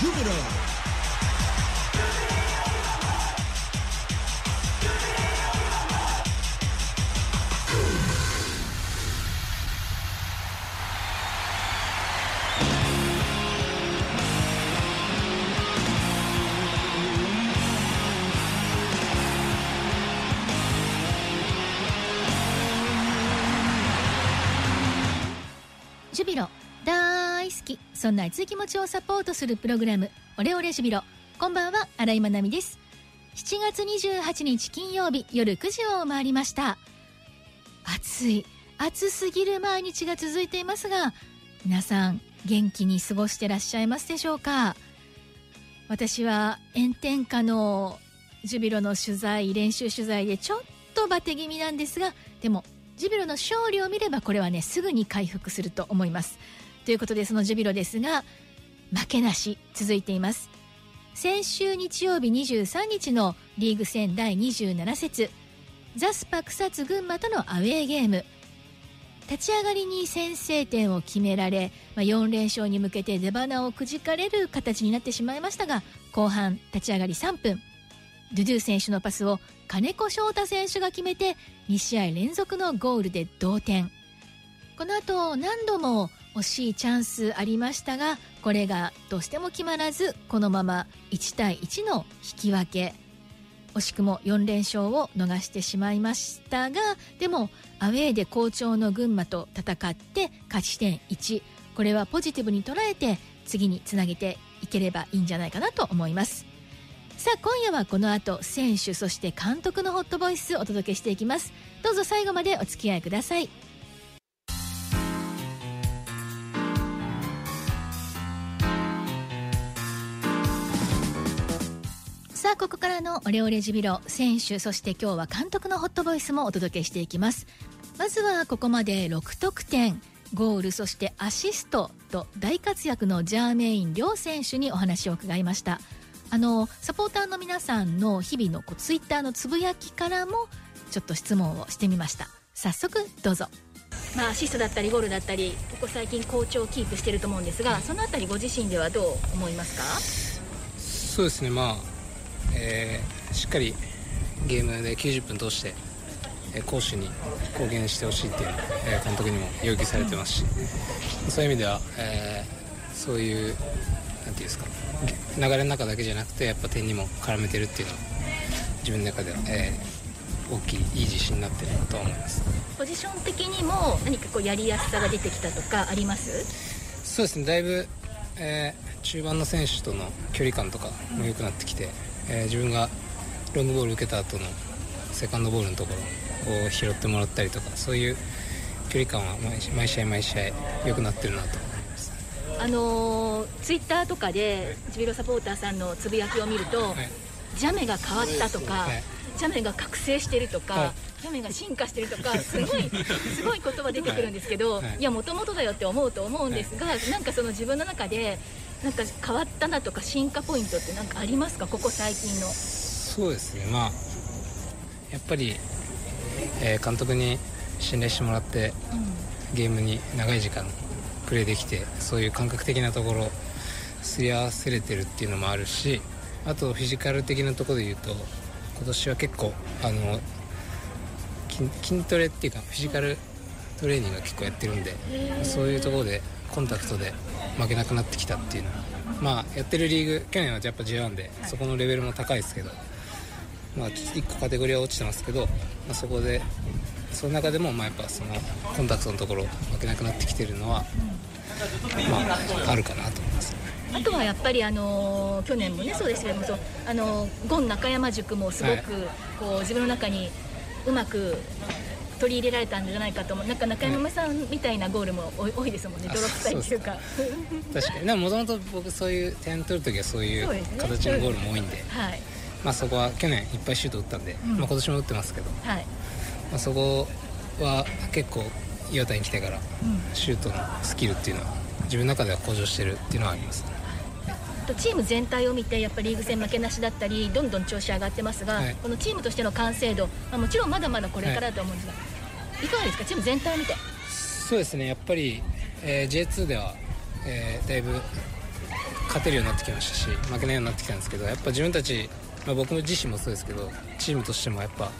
Júbilo. ジュビロ好き。そんな熱い気持ちをサポートするプログラム。オレオレジュビロ。こんばんは新井まなみです。7月28日金曜日夜9時を回りました。暑い。暑すぎる毎日が続いていますが皆さん元気に過ごしてらっしゃいますでしょうか？私は炎天下のジュビロの取材練習取材でちょっとバテ気味なんですがでもジュビロの勝利を見ればこれはねすぐに回復すると思います。ということでそのジュビロですが負けなし続いています。先週日曜日23日のリーグ戦第27節ザスパ草津群馬とのアウェーゲーム。立ち上がりに先制点を決められ、まあ、4連勝に向けて出花をくじかれる形になってしまいましたが後半立ち上がり3分。ドゥドゥ選手のパスを金子翔太選手が決めて2試合連続のゴールで同点。この後何度も惜しいチャンスありましたがこれがどうしても決まらずこのまま1対1の引き分け。惜しくも4連勝を逃してしまいましたがでもアウェーで好調の群馬と戦って勝ち点1これはポジティブに捉えて次につなげていければいいんじゃないかなと思います。さあ今夜はこの後選手そして監督のホットボイスをお届けしていきます。どうぞ最後までお付き合いください。さあここからのオレオレジビロ選手そして今日は監督のホットボイスもお届けしていきます。まずはここまで6得点ゴールそしてアシストと大活躍のジャーメイン両選手にお話を伺いました。あのサポーターの皆さんの日々のこうツイッターのつぶやきからもちょっと質問をしてみました。早速どうぞ。まあ、アシストだったりゴールだったりここ最近好調をキープしていると思うんですがそのあたりご自身ではどう思いますか？そうですね。まあ、えー、しっかりゲームで90分通して、えー、攻守に貢献してほしいっていうのは、えー、監督にも要求されてますし、そういう意味では、えー、そういうなんていうんですか流れの中だけじゃなくてやっぱ点にも絡めてるっていうのは自分の中では、えー、大きいいい自信になってると思います。ポジション的にも何かこうやりやすさが出てきたとかあります？そうですねだいぶ、えー、中盤の選手との距離感とかも良くなってきて、えー、自分がロングボール受けた後のセカンドボールのところを拾ってもらったりとかそういう距離感は毎試合毎試合良くなってるなとあのツイッターとかでジビロサポーターさんのつぶやきを見ると、はい、ジャメが変わったとか、はい、ジャメが覚醒してるとか、はい、ジャメが進化してるとかすごい すごい言葉出てくるんですけど、い、やもともとだよって思うと思うんですが、なんかその自分の中でなんか変わったなとか進化ポイントって何かありますか？ここ最近の。そうですね。まあやっぱり、えー、監督に信頼してもらって、うん、ゲームに長い時間プレーできてそういう感覚的なところすり合わせれてるっていうのもあるしあとフィジカル的なところで言うと今年は結構あの筋トレっていうかフィジカルトレーニングが結構やってるんでそういうところでコンタクトで負けなくなってきたっていうのはまあやってるリーグ去年はやっぱ J1 でそこのレベルも高いですけど、まあ、1個カテゴリーは落ちてますけど、まあ、そこでその中でもまあやっぱそのコンタクトのところ負けなくなってきてるのは、まあ、あるかなと。あとはやっぱりあの去年もねそうですけどもそうあのゴン中山塾もすごく、こう自分の中にうまく取り入れられたんじゃないかと思う。なんか中山さんみたいなゴールも多いですもんね、泥臭いっていうか。確かに。でももともと僕そういう点取る時はそういう形のゴールも多いんで、ね、はい、まあ、そこは去年いっぱいシュート打ったんで、うん、まあ、今年も打ってますけど、はい。まあ、そこは結構岩田に来てからシュートのスキルっていうのは自分の中では向上してるっていうのはあります、チーム全体を見てやっぱりリーグ戦負けなしだったりどんどん調子上がってますが、はい、このチームとしての完成度、まあ、もちろんまだまだこれからだと思うんですが、はい、いかがですか？チーム全体を見て。そうですね。やっぱり、えー、J2 では、えー、だいぶ勝てるようになってきましたし負けないようになってきたんですけどやっぱ自分たち、まあ、僕自身もそうですけどチームとしてもやっぱ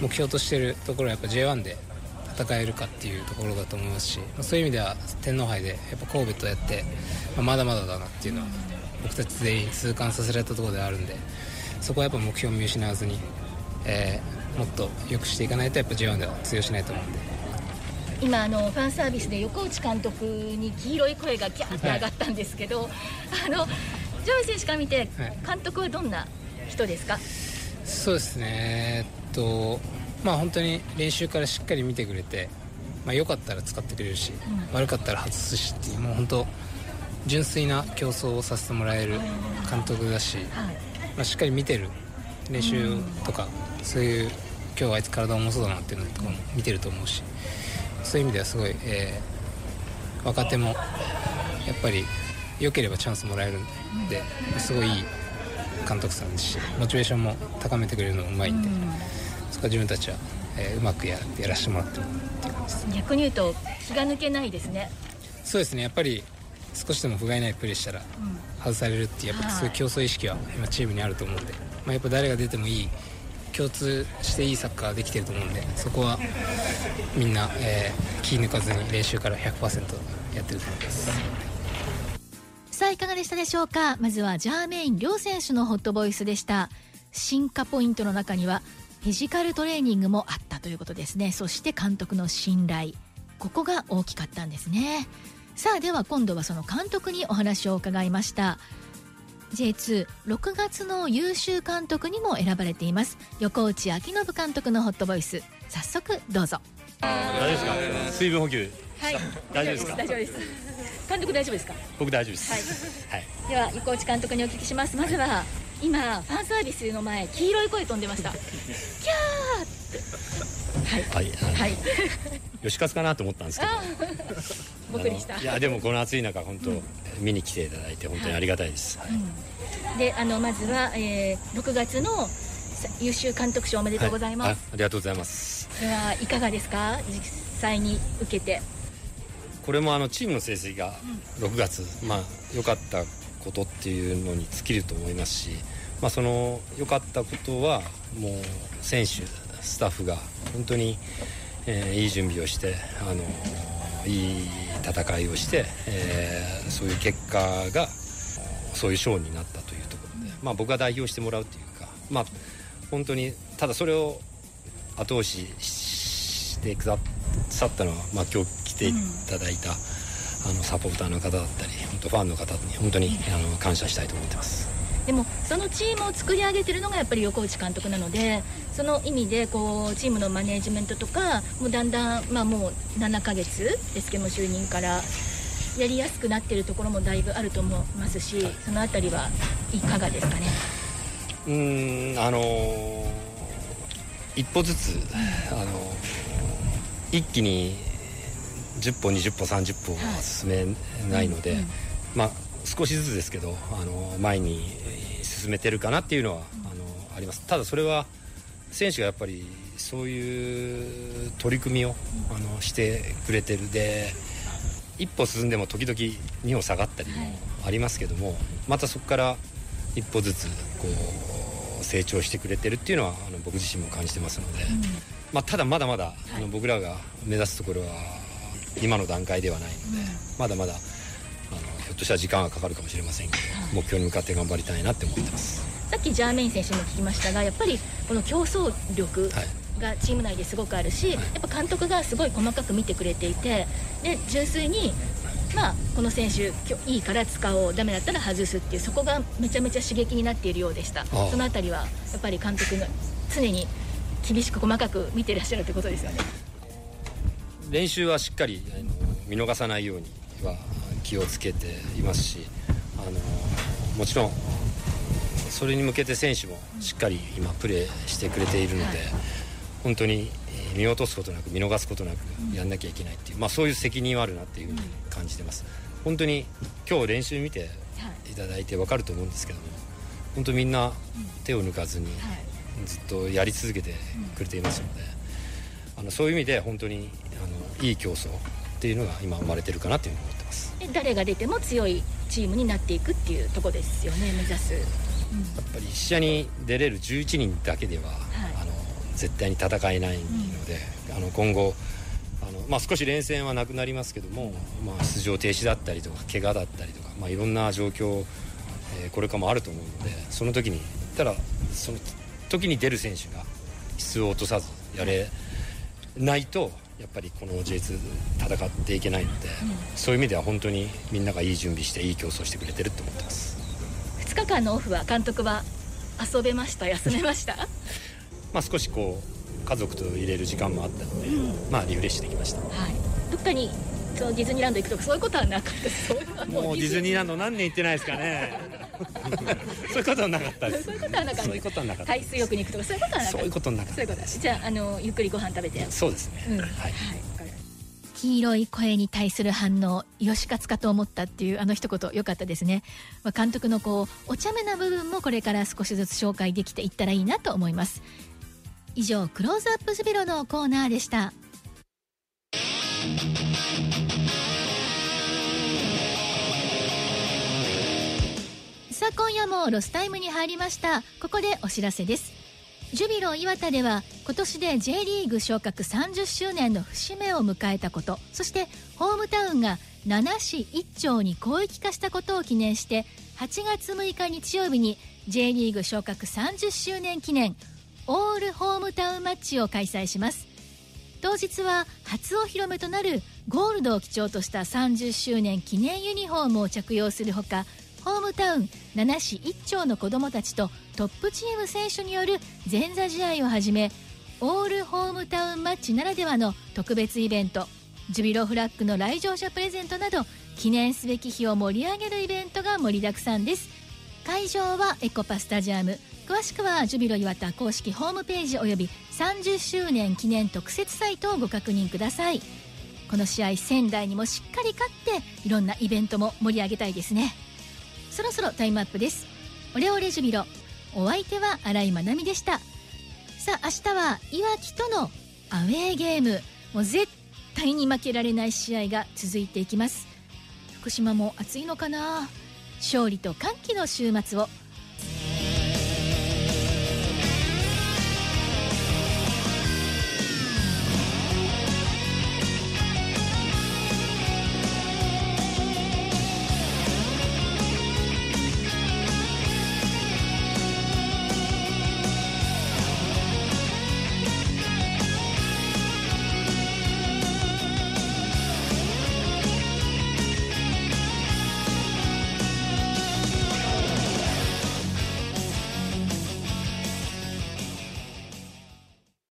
目標としてるところはやっぱ J1 で戦えるかっていうところだと思いますし、まあ、そういう意味では天皇杯でやっぱ神戸とやって、まあ、まだまだだなっていうのは僕たち全員痛感させられたところではあるんでそこはやっぱ目標を見失わずに、えー、もっと良くしていかないとやっぱ J1 では通用しないと思うんで。今あのファンサービスで横内監督に黄色い声がギャーって上がったんですけど、はい、あのジョイ選手から見て監督はどんな人ですか、はい、そうですね。えっとまあ本当に練習からしっかり見てくれて、まあ、よかったら使ってくれるし、うん、悪かったら外すしっていうもう本当純粋な競争をさせてもらえる監督だし、はい、まあ、しっかり見てる練習とか、うん、そういう今日あいつ体重そうだなっていうのとかも見てると思うしそういう意味ではすごい、えー、若手もやっぱり良ければチャンスもらえるんですごいいい監督さんですしモチベーションも高めてくれるのもうまいんで。うん。そこは自分たちは、えー、うまくややらせてもらってるっていう感じです。逆に言うと気が抜けないですね。そうですね。やっぱり少しでも不甲斐ないプレーしたら外されるっていうやっぱそういう競争意識は今チームにあると思うんで、まあ、やっぱ誰が出てもいい共通していいサッカーできてると思うんでそこはみんな、えー、気抜かずに練習から100%やってると思います。さあいかがでしたでしょうか？まずはジャーメイン両選手のホットボイスでした。進化ポイントの中にはフィジカルトレーニングもあったということですね。そして監督の信頼。ここが大きかったんですねさあでは今度はその監督にお話を伺いました。J26 月の優秀監督にも選ばれています。横内昭信監督のホットボイス。早速どうぞ。大丈夫ですか？水分補給。はい。大丈夫ですか？大丈夫です。監督大丈夫ですか？僕大丈夫です。はい、はい、では横内監督にお聞きします。まずは今ファンサービスの前黄色い声飛んでました。キャーって。はい。はい、はい、吉勝かなと思ったんですけど。僕でした。いやでもこの暑い中本当、うん、見に来ていただいて本当にありがたいです、はい。うん、であのまずは、えー、6月の優秀監督賞おめでとうございます、はい、あありがとうございます。それはいかがですか？実際に受けて。これもあのチームの成績が6月、うん、まあ良かったことっていうのに尽きると思いますし、まあ、その良かったことはもう選手スタッフが本当に、えー、いい準備をして、あのいい戦いをして、えー、そういう結果がそういう賞になったというところで、まあ、僕が代表してもらうというか、まあ、本当にただそれを後押ししてくださったのは、まあ、今日来ていただいた、あのサポーターの方だったり本当ファンの方に本当にあの感謝したいと思ってますでもそのチームを作り上げてるのがやっぱり横内監督なのでその意味でこうチームのマネージメントとかもうだんだん、まあ、もう7ヶ月ですけども就任からやりやすくなってるところもだいぶあると思いますしその辺りはいかがですかね？うんあのー、一歩ずつ、あのー、一気に10歩20歩30歩は進めないので、まあ少しずつですけどあの前に進めてるかなっていうのは、あのあります。ただそれは選手がやっぱりそういう取り組みを、あのしてくれてる。で一歩進んでも時々2歩下がったりもありますけども、またそこから一歩ずつこう成長してくれてるっていうのはあの僕自身も感じてますので、うん、まあ、ただまだまだ、あの僕らが目指すところは今の段階ではないので、まだまだひょっとしたら時間がかかるかもしれませんけど、目標に向かって頑張りたいなって思ってます。さっきジャーメイン選手にも聞きましたがやっぱりこの競争力がチーム内ですごくあるし、はい、やっぱ監督がすごい細かく見てくれていてで純粋にまあ、この選手いいから使おうダメだったら外すっていうそこがめちゃめちゃ刺激になっているようでした。その辺りはやっぱり監督が常に厳しく細かく見てらっしゃるってことですよね。練習はしっかり見逃さないようには気をつけていますしあのもちろんそれに向けて選手もしっかり今プレーしてくれているので本当に見落とすことなく見逃すことなくやんなきゃいけないっていう、まあ、そういう責任はあるなっていうふうに感じてます。本当に今日練習見てい。ただいて分かると思うんですけども本当みんな手を抜かずにずっとやり続けてくれていますのであのそういう意味で本当にあのいい競争っていうのが今生まれてるかなというふうに思ってます誰が出ても強いチームになっていくっていうとこですよね目指す、うん、やっぱり試合に出れる11人だけでは、はい、あの絶対に戦えないので、うん、あの今後あの、まあ、少し連戦はなくなりますけども、まあ、出場停止だったりとか怪我だったりとか、まあ、いろんな状況、えー、これからもあると思うのでその時にたらその時に出る選手が質を落とさずやれないとやっぱりこの J2 戦っていけないので、うん、そういう意味では本当にみんながいい準備していい競争してくれてると思ってます。2日間のオフは監督は遊べました？休めました？まあ少しこう家族と入れる時間もあったので、うん、まあリフレッシュできました、はい、どっかにそのディズニーランド行くとかそういうことはなかったです。もうディズニーランド何年行ってないですかねそういうことはなかったです。そういうことはなかった。そういうことはなかった。海水浴に行くとかそういうことはなかった。そういうことはなかった。じゃああのゆっくりご飯食べてそうですね、うん、はい、はい黄色い声に対する反応吉勝かと思ったっていうあの一言良かったですね、まあ、監督のこうお茶目な部分もこれから少しずつ紹介できていったらいいなと思います。以上クローズアップジュビロのコーナーでした今夜もロスタイムに入りました。ここでお知らせです。ジュビロ磐田では今年で J リーグ昇格30周年の節目を迎えたことそしてホームタウンが7市1町に広域化したことを記念して8月6日日曜日に J リーグ昇格30周年記念オールホームタウンマッチを開催します。当日は初お披露目となるゴールドを基調とした30周年記念ユニフォームを着用するほかホームタウン7市1町の子どもたちとトップチーム選手による前座試合をはじめオールホームタウンマッチならではの特別イベントジュビロフラッグの来場者プレゼントなど記念すべき日を盛り上げるイベントが盛りだくさんです。会場はエコパスタジアム詳しくはジュビロ磐田公式ホームページおよび30周年記念特設サイトをご確認ください。この試合仙台にもしっかり勝っていろんなイベントも盛り上げたいですね。そろそろタイムアップです。オレオレジュビロ。お相手は新井まなみでした。さあ明日はいわきとのアウェーゲーム。もう絶対に負けられない試合が続いていきます。福島も暑いのかな？勝利と歓喜の週末を。